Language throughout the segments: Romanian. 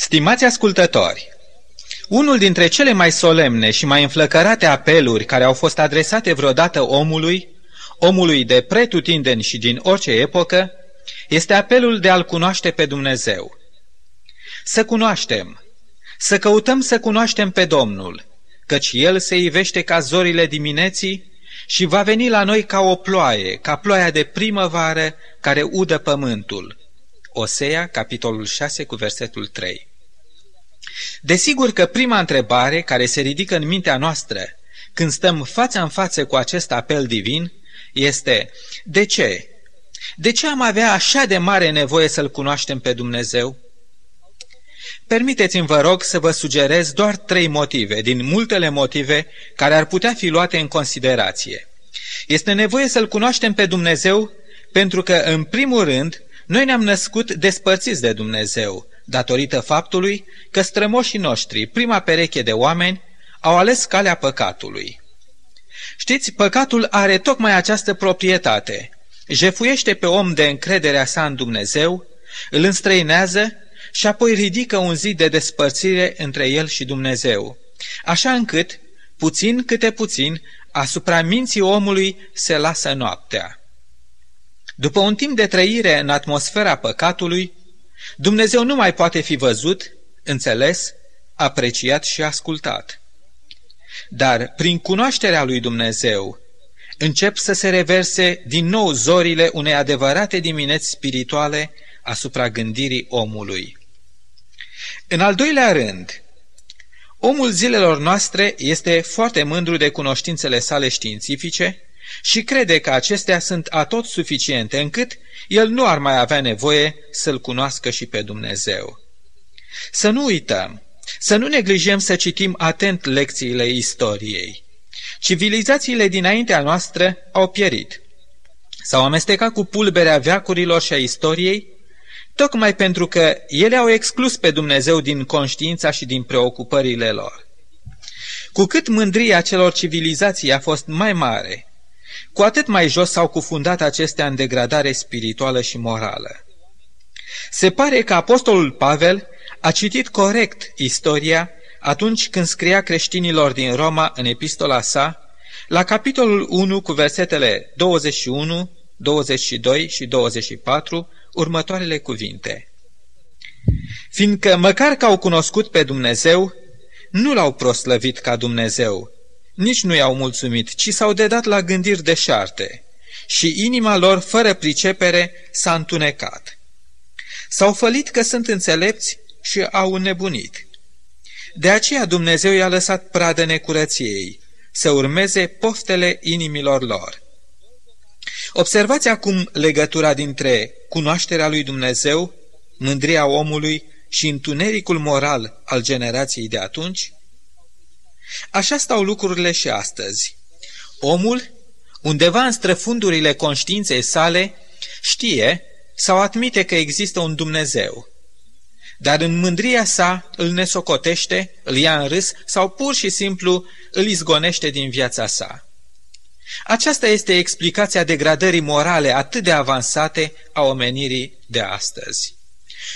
Stimați ascultători, unul dintre cele mai solemne și mai înflăcărate apeluri care au fost adresate vreodată omului, omului de pretutindeni și din orice epocă, este apelul de a-L cunoaște pe Dumnezeu. Să cunoaștem, să căutăm să cunoaștem pe Domnul, căci El se ivește ca zorile dimineții și va veni la noi ca o ploaie, ca ploaia de primăvară care udă pământul. Osea, capitolul 6, cu versetul 3. Desigur că prima întrebare care se ridică în mintea noastră când stăm față în față cu acest apel divin este de ce? De ce am avea așa de mare nevoie să-L cunoaștem pe Dumnezeu? Permiteți-mi, vă rog, să vă sugerez doar trei motive, din multele motive care ar putea fi luate în considerație. Este nevoie să-L cunoaștem pe Dumnezeu pentru că, în primul rând, noi ne-am născut despărțiți de Dumnezeu, datorită faptului că strămoșii noștri, prima pereche de oameni, au ales calea păcatului. Știți, păcatul are tocmai această proprietate. Jefuiește pe om de încrederea sa în Dumnezeu, îl înstrăinează și apoi ridică un zid de despărțire între el și Dumnezeu, așa încât, puțin câte puțin, asupra minții omului se lasă noaptea. După un timp de trăire în atmosfera păcatului, Dumnezeu nu mai poate fi văzut, înțeles, apreciat și ascultat. Dar prin cunoașterea lui Dumnezeu încep să se reverse din nou zorile unei adevărate dimineți spirituale asupra gândirii omului. În al doilea rând, omul zilelor noastre este foarte mândru de cunoștințele sale științifice și crede că acestea sunt atot suficiente încât el nu ar mai avea nevoie să-L cunoască și pe Dumnezeu. Să nu uităm, să nu neglijăm să citim atent lecțiile istoriei. Civilizațiile dinaintea noastră au pierit. S-au amestecat cu pulberea veacurilor și a istoriei, tocmai pentru că ele au exclus pe Dumnezeu din conștiința și din preocupările lor. Cu cât mândria celor civilizații a fost mai mare, cu atât mai jos s-au cufundat acestea în degradare spirituală și morală. Se pare că apostolul Pavel a citit corect istoria atunci când scria creștinilor din Roma în epistola sa, la capitolul 1 cu versetele 21, 22 și 24, următoarele cuvinte. Fiindcă măcar că au cunoscut pe Dumnezeu, nu l-au proslăvit ca Dumnezeu, nici nu i-au mulțumit, ci s-au dedat la gândiri deșarte și inima lor, fără pricepere, s-a întunecat. S-au fălit că sunt înțelepți și au înnebunit. De aceea Dumnezeu i-a lăsat pradă necurăției, să urmeze poftele inimilor lor. Observați acum legătura dintre cunoașterea lui Dumnezeu, mândria omului și întunericul moral al generației de atunci? Așa stau lucrurile și astăzi. Omul, undeva în străfundurile conștiinței sale, știe sau admite că există un Dumnezeu. Dar în mândria sa îl nesocotește, îl ia în râs sau pur și simplu îl izgonește din viața sa. Aceasta este explicația degradării morale atât de avansate a omenirii de astăzi.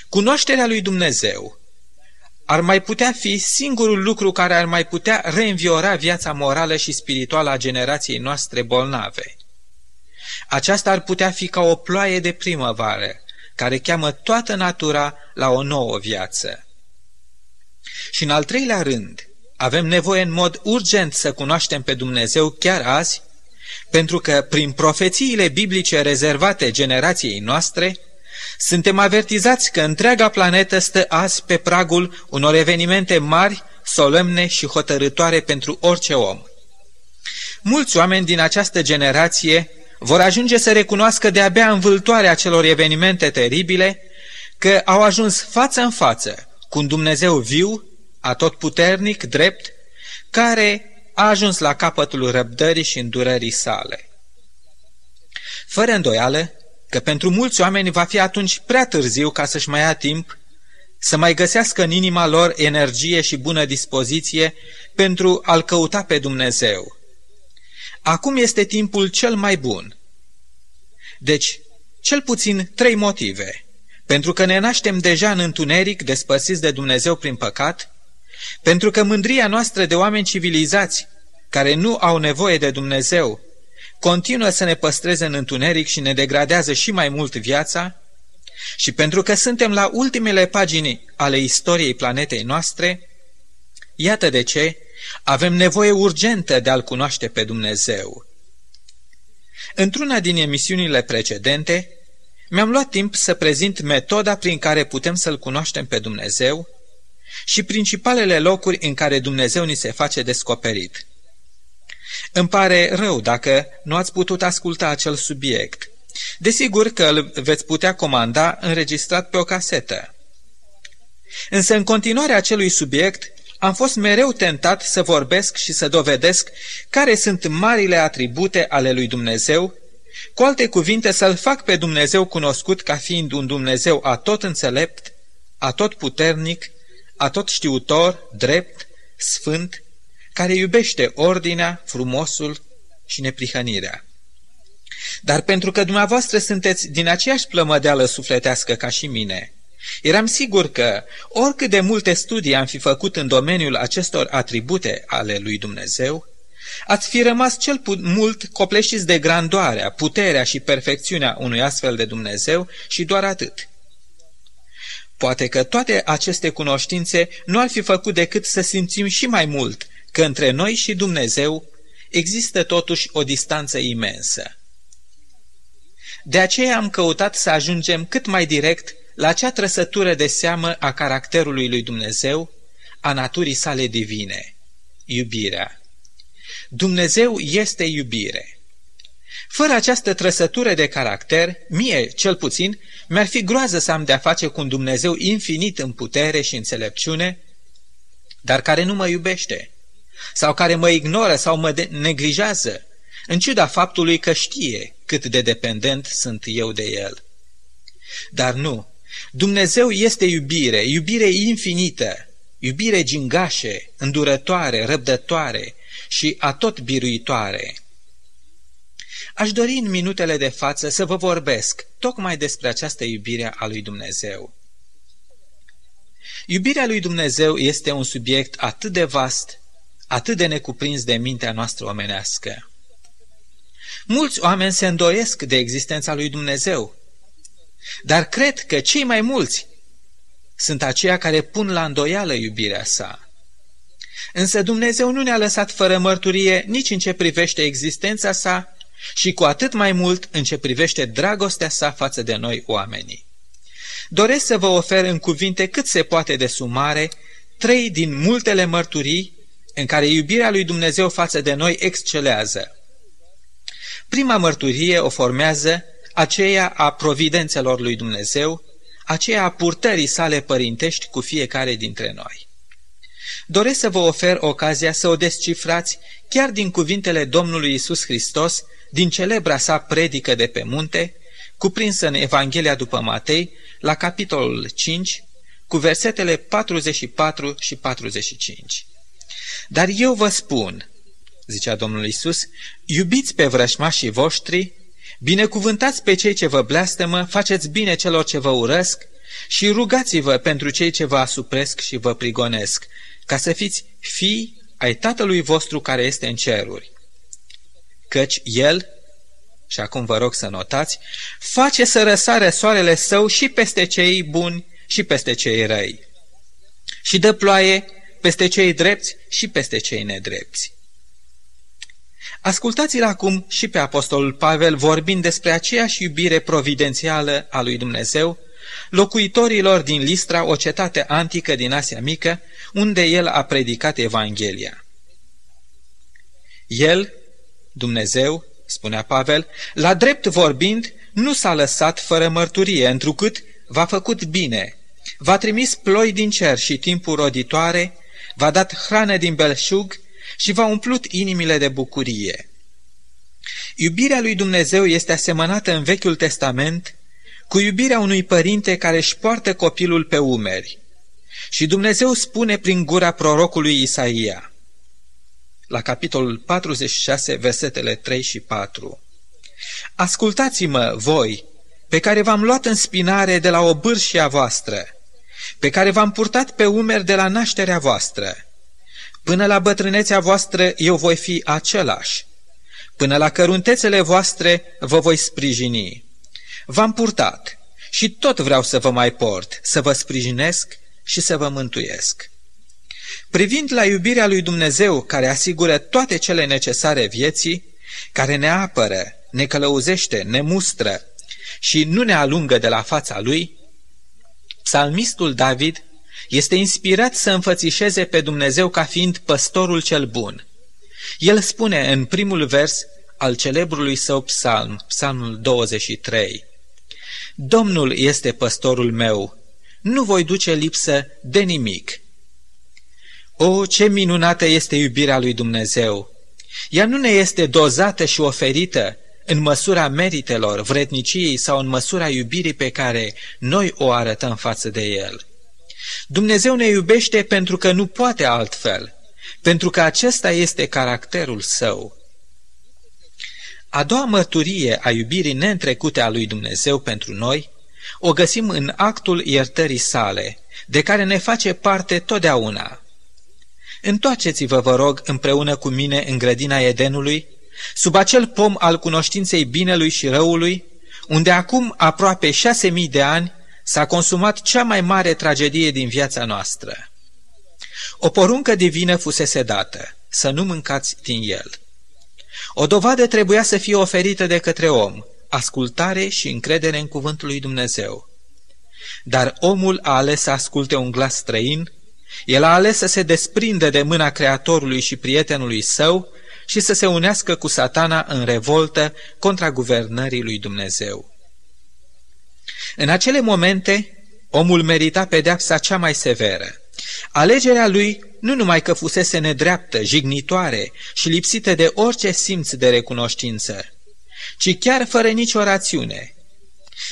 Cunoașterea lui Dumnezeu, ar mai putea fi singurul lucru care ar mai putea reînviora viața morală și spirituală a generației noastre bolnave. Aceasta ar putea fi ca o ploaie de primăvară, care cheamă toată natura la o nouă viață. Și în al treilea rând, avem nevoie în mod urgent să cunoaștem pe Dumnezeu chiar azi, pentru că prin profețiile biblice rezervate generației noastre, suntem avertizați că întreaga planetă stă azi pe pragul unor evenimente mari, solemne și hotărătoare pentru orice om. Mulți oameni din această generație vor ajunge să recunoască de-abia învâltoarea acelor evenimente teribile că au ajuns față în față cu un Dumnezeu viu, atotputernic, drept, care a ajuns la capătul răbdării și îndurării sale. Fără îndoială, că pentru mulți oameni va fi atunci prea târziu ca să-și mai ia timp să mai găsească în inima lor energie și bună dispoziție pentru a-L căuta pe Dumnezeu. Acum este timpul cel mai bun. Deci, cel puțin trei motive pentru că ne naștem deja în întuneric, despărțiți de Dumnezeu prin păcat, pentru că mândria noastră de oameni civilizați, care nu au nevoie de Dumnezeu, continuă să ne păstreze în întuneric și ne degradează și mai mult viața, și pentru că suntem la ultimele pagini ale istoriei planetei noastre, iată de ce avem nevoie urgentă de a-L cunoaște pe Dumnezeu. Într-una din emisiunile precedente, mi-am luat timp să prezint metoda prin care putem să-L cunoaștem pe Dumnezeu și principalele locuri în care Dumnezeu ni se face descoperit. Îmi pare rău dacă nu ați putut asculta acel subiect. Desigur că îl veți putea comanda înregistrat pe o casetă. Însă în continuarea acelui subiect am fost mereu tentat să vorbesc și să dovedesc care sunt marile atribute ale lui Dumnezeu, cu alte cuvinte să-L fac pe Dumnezeu cunoscut ca fiind un Dumnezeu atot înțelept, atot puternic, atot știutor, drept, sfânt, care iubește ordinea, frumosul și neprihănirea. Dar pentru că dumneavoastră sunteți din aceeași plămădeală sufletească ca și mine, eram sigur că, oricât de multe studii am fi făcut în domeniul acestor atribute ale lui Dumnezeu, ați fi rămas cel mult copleșiți de grandoarea, puterea și perfecțiunea unui astfel de Dumnezeu și doar atât. Poate că toate aceste cunoștințe nu ar fi făcut decât să simțim și mai mult că între noi și Dumnezeu există totuși o distanță imensă. De aceea am căutat să ajungem cât mai direct la acea trăsătură de seamă a caracterului lui Dumnezeu, a naturii sale divine, iubirea. Dumnezeu este iubire. Fără această trăsătură de caracter, mie, cel puțin, mi-ar fi groază să am de-a face cu un Dumnezeu infinit în putere și înțelepciune, dar care nu mă iubește, sau care mă ignoră sau mă neglijează, în ciuda faptului că știe cât de dependent sunt eu de el. Dar nu, Dumnezeu este iubire, iubire infinită, iubire gingașe, îndurătoare, răbdătoare și atot biruitoare. Aș dori în minutele de față să vă vorbesc tocmai despre această iubire a lui Dumnezeu. Iubirea lui Dumnezeu este un subiect atât de vast, atât de necuprins de mintea noastră omenească. Mulți oameni se îndoiesc de existența lui Dumnezeu, dar cred că cei mai mulți sunt aceia care pun la îndoială iubirea sa. Însă Dumnezeu nu ne-a lăsat fără mărturie nici în ce privește existența sa și cu atât mai mult în ce privește dragostea sa față de noi oamenii. Doresc să vă ofer în cuvinte cât se poate de sumare trei din multele mărturii în care iubirea lui Dumnezeu față de noi excelează. Prima mărturie o formează aceea a providențelor lui Dumnezeu, aceea a purtării sale părintești cu fiecare dintre noi. Doresc să vă ofer ocazia să o descifrați chiar din cuvintele Domnului Isus Hristos, din celebra sa predică de pe munte, cuprinsă în Evanghelia după Matei, la capitolul 5, cu versetele 44 și 45. Dar eu vă spun, zicea Domnul Isus, iubiți pe vrășmașii voștri, binecuvântați pe cei ce vă blastămă, faceți bine celor ce vă urăsc și rugați-vă pentru cei ce vă asupresc și vă prigonesc, ca să fiți fii ai Tatălui vostru care este în ceruri. Căci El, și acum vă rog să notați, face să răsare soarele său și peste cei buni și peste cei răi. Și dă ploaie peste cei drepți și peste cei nedrepți. Ascultați-l acum și pe Apostolul Pavel vorbind despre aceeași iubire providențială a lui Dumnezeu, locuitorilor din Listra, o cetate antică din Asia Mică, unde el a predicat Evanghelia. El, Dumnezeu, spunea Pavel, la drept vorbind, nu s-a lăsat fără mărturie, întrucât v-a făcut bine, v-a trimis ploi din cer și timpuri roditoare, v-a dat hrană din belșug și v-a umplut inimile de bucurie. Iubirea lui Dumnezeu este asemănată în Vechiul Testament cu iubirea unui părinte care își poartă copilul pe umeri. Și Dumnezeu spune prin gura prorocului Isaia, la capitolul 46, versetele 3 și 4, Ascultați-mă, voi, pe care v-am luat în spinare de la o bârșia voastră, pe care v-am purtat pe umeri de la nașterea voastră. Până la bătrânețea voastră eu voi fi același. Până la căruntețele voastre vă voi sprijini. V-am purtat și tot vreau să vă mai port, să vă sprijinesc și să vă mântuiesc. Privind la iubirea lui Dumnezeu care asigură toate cele necesare vieții, care ne apără, ne călăuzește, ne mustră și nu ne alungă de la fața lui, psalmistul David este inspirat să înfățișeze pe Dumnezeu ca fiind păstorul cel bun. El spune în primul vers al celebrului său psalm, psalmul 23, Domnul este păstorul meu, nu voi duce lipsă de nimic. O, ce minunată este iubirea lui Dumnezeu! Ea nu ne este dozată și oferită în măsura meritelor, vredniciei sau în măsura iubirii pe care noi o arătăm față de El. Dumnezeu ne iubește pentru că nu poate altfel, pentru că acesta este caracterul său. A doua mărturie a iubirii neîntrecute a lui Dumnezeu pentru noi o găsim în actul iertării sale, de care ne face parte totdeauna. Întoarceți-vă, vă rog, împreună cu mine în grădina Edenului, sub acel pom al cunoștinței binelui și răului, unde acum aproape șase mii de ani s-a consumat cea mai mare tragedie din viața noastră. O poruncă divină fusese dată, să nu mâncați din el. O dovadă trebuia să fie oferită de către om, ascultare și încredere în cuvântul lui Dumnezeu. Dar omul a ales să asculte un glas străin, el a ales să se desprinde de mâna Creatorului și prietenului său și să se unească cu satana în revoltă contra guvernării lui Dumnezeu. În acele momente, omul merita pedeapsa cea mai severă. Alegerea lui nu numai că fusese nedreaptă, jignitoare și lipsită de orice simț de recunoștință, ci chiar fără nicio rațiune.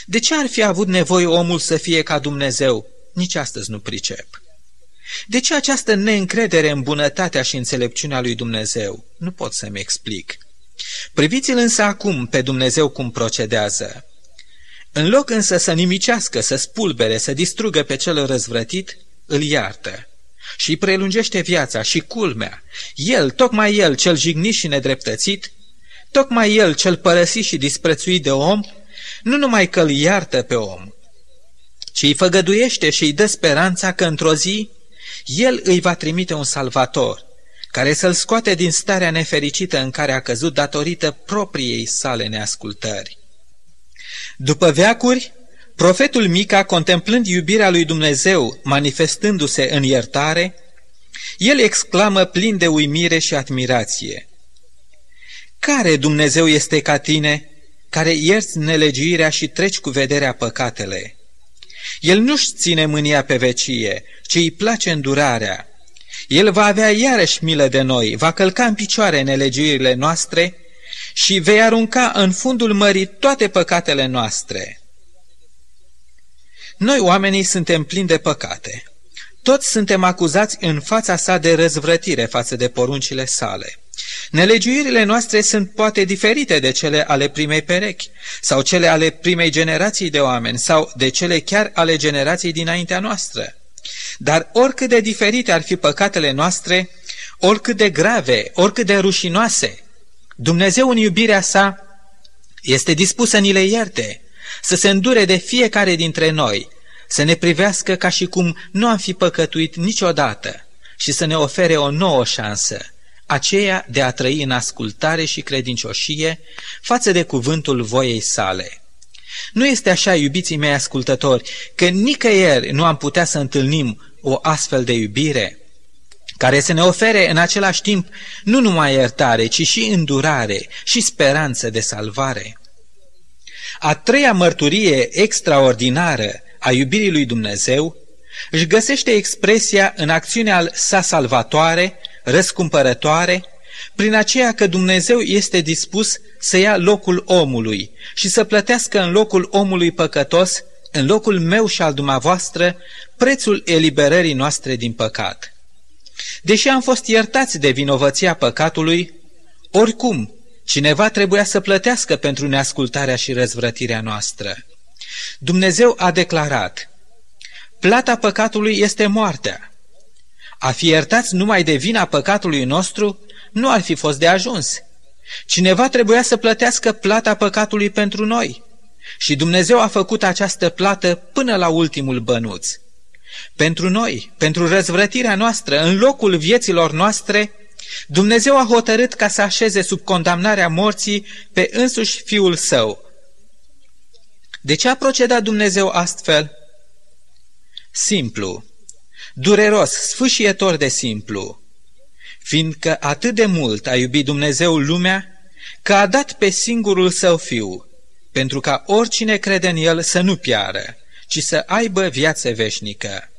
De ce ar fi avut nevoie omul să fie ca Dumnezeu? Nici astăzi nu pricep. De ce această neîncredere în bunătatea și înțelepciunea lui Dumnezeu? Nu pot să-mi explic. Priviți-l însă acum pe Dumnezeu cum procedează. În loc însă să nimicească, să spulbere, să distrugă pe cel răzvrătit, îl iartă și îi prelungește viața și culmea. El, tocmai el, cel jignit și nedreptățit, tocmai el, cel părăsit și disprețuit de om, nu numai că îl iartă pe om, ci îi făgăduiește și îi dă speranța că într-o zi el îi va trimite un salvator, care să-l scoate din starea nefericită în care a căzut datorită propriei sale neascultări. După veacuri, profetul Mica, contemplând iubirea lui Dumnezeu manifestându-se în iertare, el exclamă plin de uimire și admirație. Care Dumnezeu este ca tine, care ierți nelegiuirea și treci cu vederea păcatele? El nu-și ține mânia pe vecie, ci îi place îndurarea. El va avea iarăși milă de noi, va călca în picioare nelegiuirile noastre și vei arunca în fundul mării toate păcatele noastre. Noi oamenii suntem plini de păcate. Toți suntem acuzați în fața sa de răzvrătire față de poruncile sale. Nelegiuirile noastre sunt poate diferite de cele ale primei perechi, sau cele ale primei generații de oameni, sau de cele chiar ale generației dinaintea noastră. Dar oricât de diferite ar fi păcatele noastre, oricât de grave, oricât de rușinoase, Dumnezeu în iubirea sa este dispus să ni le ierte, să se îndure de fiecare dintre noi, să ne privească ca și cum nu am fi păcătuit niciodată și să ne ofere o nouă șansă, aceea de a trăi în ascultare și credincioșie față de cuvântul voiei sale. Nu este așa, iubiții mei ascultători, că nicăieri nu am putea să întâlnim o astfel de iubire, care să ne ofere în același timp nu numai iertare, ci și îndurare și speranță de salvare. A treia mărturie extraordinară a iubirii lui Dumnezeu își găsește expresia în acțiunea sa salvatoare răscumpărătoare, prin aceea că Dumnezeu este dispus să ia locul omului și să plătească în locul omului păcătos, în locul meu și al dumneavoastră, prețul eliberării noastre din păcat. Deși am fost iertați de vinovăția păcatului, oricum, cineva trebuia să plătească pentru neascultarea și răzvrătirea noastră. Dumnezeu a declarat, plata păcatului este moartea. A fi iertați numai de vina păcatului nostru nu ar fi fost de ajuns. Cineva trebuia să plătească plata păcatului pentru noi. Și Dumnezeu a făcut această plată până la ultimul bănuț. Pentru noi, pentru răzvrătirea noastră, în locul vieților noastre, Dumnezeu a hotărât ca să așeze sub condamnarea morții pe însuși Fiul Său. De ce a procedat Dumnezeu astfel? Simplu, dureros, sfâșietor de simplu, fiindcă atât de mult a iubit Dumnezeu lumea, că a dat pe singurul Său Fiu, pentru ca oricine crede în El să nu piară, ci să aibă viață veșnică.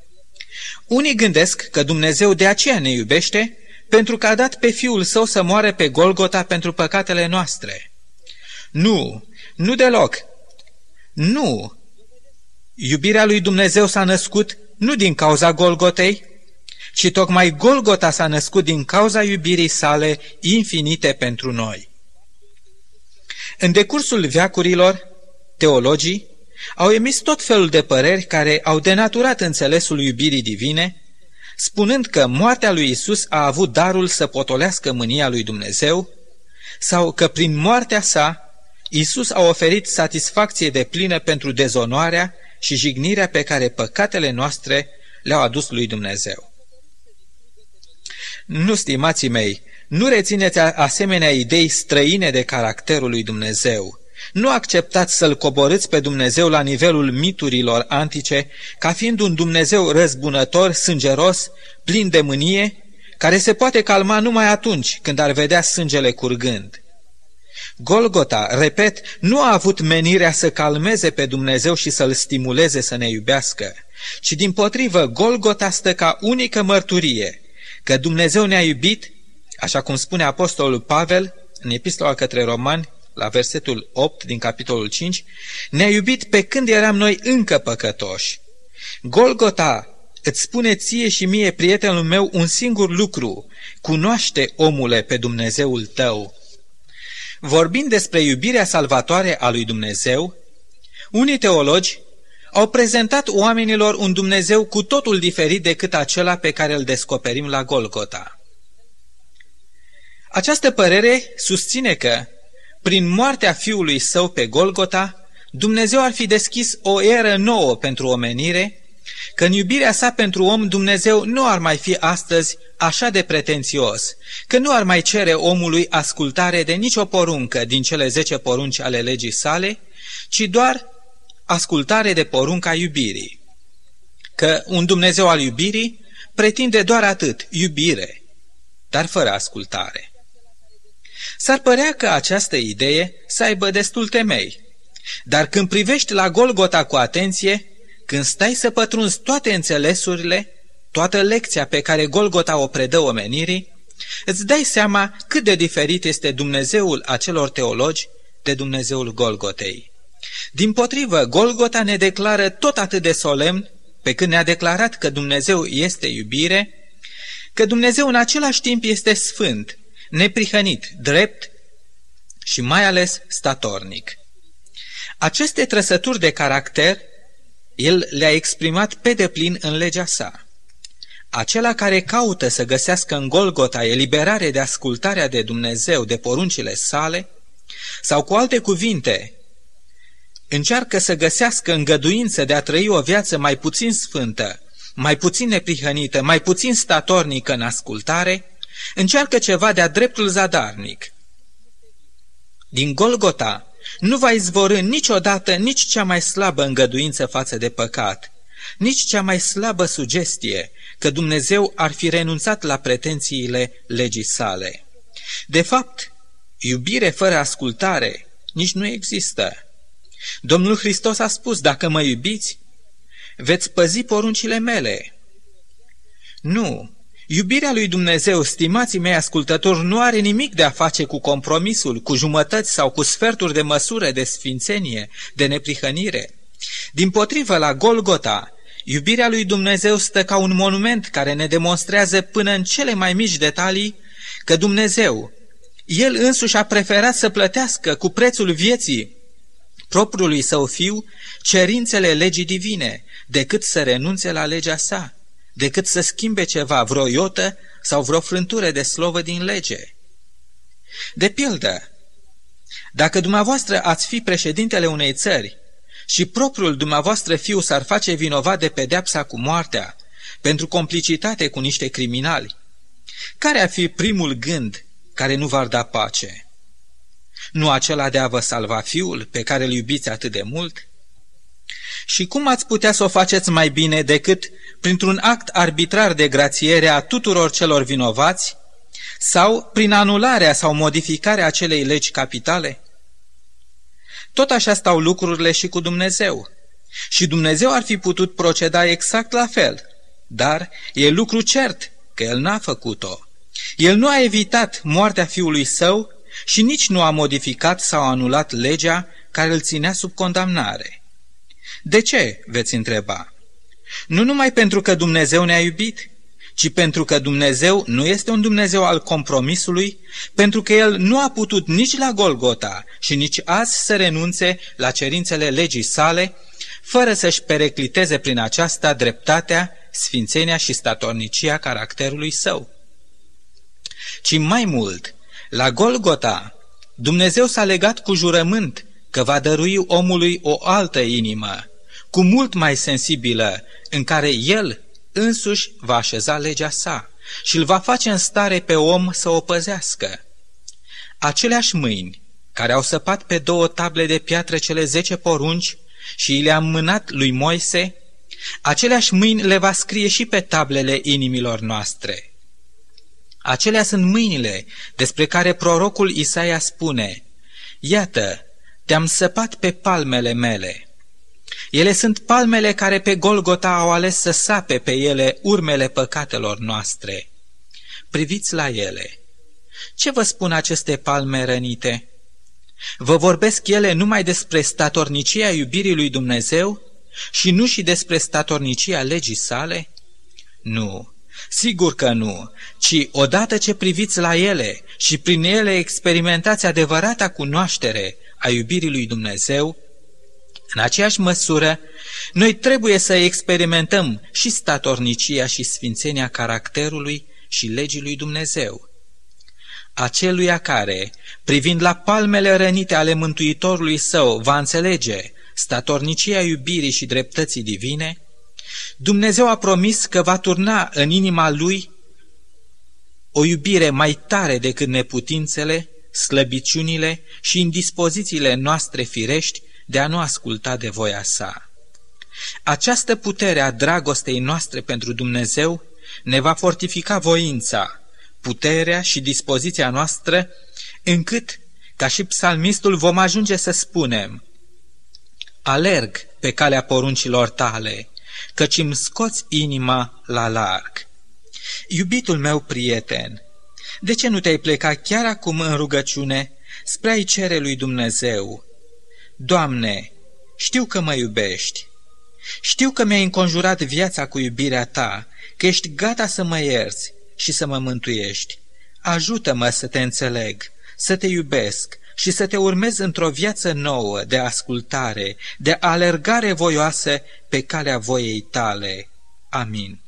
Unii gândesc că Dumnezeu de aceea ne iubește, pentru că a dat pe Fiul Său să moare pe Golgota pentru păcatele noastre. Nu, nu deloc. Nu. Iubirea lui Dumnezeu s-a născut nu din cauza Golgotei, ci tocmai Golgota s-a născut din cauza iubirii sale infinite pentru noi. În decursul veacurilor, teologii au emis tot felul de păreri care au denaturat înțelesul iubirii divine, spunând că moartea lui Isus a avut darul să potolească mânia lui Dumnezeu, sau că prin moartea sa Isus a oferit satisfacție de plină pentru dezonoarea și jignirea pe care păcatele noastre le-au adus lui Dumnezeu. Nu, stimații mei, nu rețineți asemenea idei străine de caracterul lui Dumnezeu. Nu acceptați să-L coborâți pe Dumnezeu la nivelul miturilor antice, ca fiind un Dumnezeu răzbunător, sângeros, plin de mânie, care se poate calma numai atunci când ar vedea sângele curgând. Golgota, repet, nu a avut menirea să calmeze pe Dumnezeu și să-L stimuleze să ne iubească, ci din potrivă Golgota stă ca unică mărturie că Dumnezeu ne-a iubit Așa cum spune Apostolul Pavel în Epistola către Romani, la versetul 8 din capitolul 5, ne-a iubit pe când eram noi încă păcătoși. Golgota îți spune ție și mie, prietenul meu, un singur lucru. Cunoaște, omule, pe Dumnezeul tău. Vorbind despre iubirea salvatoare a lui Dumnezeu, unii teologi au prezentat oamenilor un Dumnezeu cu totul diferit decât acela pe care îl descoperim la Golgota. Această părere susține că, prin moartea fiului său pe Golgota, Dumnezeu ar fi deschis o eră nouă pentru omenire, că în iubirea sa pentru om Dumnezeu nu ar mai fi astăzi așa de pretențios, că nu ar mai cere omului ascultare de nicio poruncă din cele zece porunci ale legii sale, ci doar ascultare de porunca iubirii. Că un Dumnezeu al iubirii pretinde doar atât, iubire, dar fără ascultare. S-ar părea că această idee să aibă destul temei. Dar când privești la Golgota cu atenție, când stai să pătrunzi toate înțelesurile, toată lecția pe care Golgota o predă omenirii, îți dai seama cât de diferit este Dumnezeul acelor teologi de Dumnezeul Golgotei. Din potrivă, Golgota ne declară tot atât de solemn, pe când ne-a declarat că Dumnezeu este iubire, că Dumnezeu în același timp este sfânt, neprihănit, drept și mai ales statornic. Aceste trăsături de caracter el le-a exprimat pe deplin în legea sa. Acela care caută să găsească în Golgota eliberare de ascultarea de Dumnezeu de poruncile sale, sau cu alte cuvinte, încearcă să găsească îngăduință de a trăi o viață mai puțin sfântă, mai puțin neprihănită, mai puțin statornică în ascultare, Încearcă ceva de-a dreptul zadarnic. Din Golgota nu va izvorâ niciodată nici cea mai slabă îngăduință față de păcat, nici cea mai slabă sugestie că Dumnezeu ar fi renunțat la pretențiile legii sale. De fapt, iubire fără ascultare nici nu există. Domnul Hristos a spus, dacă mă iubiți, veți păzi poruncile mele. Nu, Iubirea lui Dumnezeu, stimații mei ascultători, nu are nimic de a face cu compromisul, cu jumătăți sau cu sferturi de măsură de sfințenie, de neprihănire. Din potrivă, la Golgota, iubirea lui Dumnezeu stă ca un monument care ne demonstrează până în cele mai mici detalii că Dumnezeu, El însuși a preferat să plătească cu prețul vieții propriului său fiu cerințele legii divine, decât să renunțe la legea sa, decât să schimbe ceva, vreo iotă sau vreo frântură de slovă din lege. De pildă, dacă dumneavoastră ați fi președintele unei țări și propriul dumneavoastră fiu s-ar face vinovat de pedeapsa cu moartea pentru complicitate cu niște criminali, care ar fi primul gând care nu v-ar da pace? Nu acela de a vă salva fiul pe care îl iubiți atât de mult? Și cum ați putea să o faceți mai bine decât printr-un act arbitrar de grațiere a tuturor celor vinovați sau prin anularea sau modificarea acelei legi capitale? Tot așa stau lucrurile și cu Dumnezeu. Și Dumnezeu ar fi putut proceda exact la fel, dar e lucru cert că El n-a făcut-o. El nu a evitat moartea fiului său și nici nu a modificat sau anulat legea care îl ținea sub condamnare. De ce, veți întreba? Nu numai pentru că Dumnezeu ne-a iubit, ci pentru că Dumnezeu nu este un Dumnezeu al compromisului, pentru că El nu a putut nici la Golgota și nici azi să renunțe la cerințele legii sale, fără să-și perecliteze prin aceasta dreptatea, sfințenia și statornicia caracterului său. Ci mai mult, la Golgota, Dumnezeu s-a legat cu jurământ că va dărui omului o altă inimă, cu mult mai sensibilă, în care El însuși va așeza legea sa și îl va face în stare pe om să o păzească. Aceleași mâini care au săpat pe două table de piatră cele zece porunci și le-a mânat lui Moise, aceleași mâini le va scrie și pe tablele inimilor noastre. Acelea sunt mâinile despre care prorocul Isaia spune, Iată, te-am săpat pe palmele mele. Ele sunt palmele care pe Golgota au ales să sape pe ele urmele păcatelor noastre. Priviți la ele. Ce vă spun aceste palme rănite? Vă vorbesc ele numai despre statornicia iubirii lui Dumnezeu și nu și despre statornicia legii sale? Nu, Sigur că nu, ci odată ce priviți la ele și prin ele experimentați adevărata cunoaștere a iubirii lui Dumnezeu, în aceeași măsură, noi trebuie să experimentăm și statornicia și sfințenia caracterului și legii lui Dumnezeu. Aceluia care, privind la palmele rănite ale Mântuitorului său, va înțelege statornicia iubirii și dreptății divine, Dumnezeu a promis că va turna în inima lui o iubire mai tare decât neputințele, slăbiciunile și indispozițiile noastre firești de a nu asculta de voia sa. Această putere a dragostei noastre pentru Dumnezeu ne va fortifica voința, puterea și dispoziția noastră, încât, ca și psalmistul, vom ajunge să spunem Alerg pe calea poruncilor tale, căci îmi scoți inima la larg. Iubitul meu prieten, de ce nu te-ai plecat chiar acum în rugăciune spre ai cere lui Dumnezeu? Doamne, știu că mă iubești. Știu că mi-ai înconjurat viața cu iubirea ta, că ești gata să mă ierți și să mă mântuiești. Ajută-mă să te înțeleg, să te iubesc și să te urmezi într-o viață nouă de ascultare, de alergare voioasă pe calea voiei tale. Amin.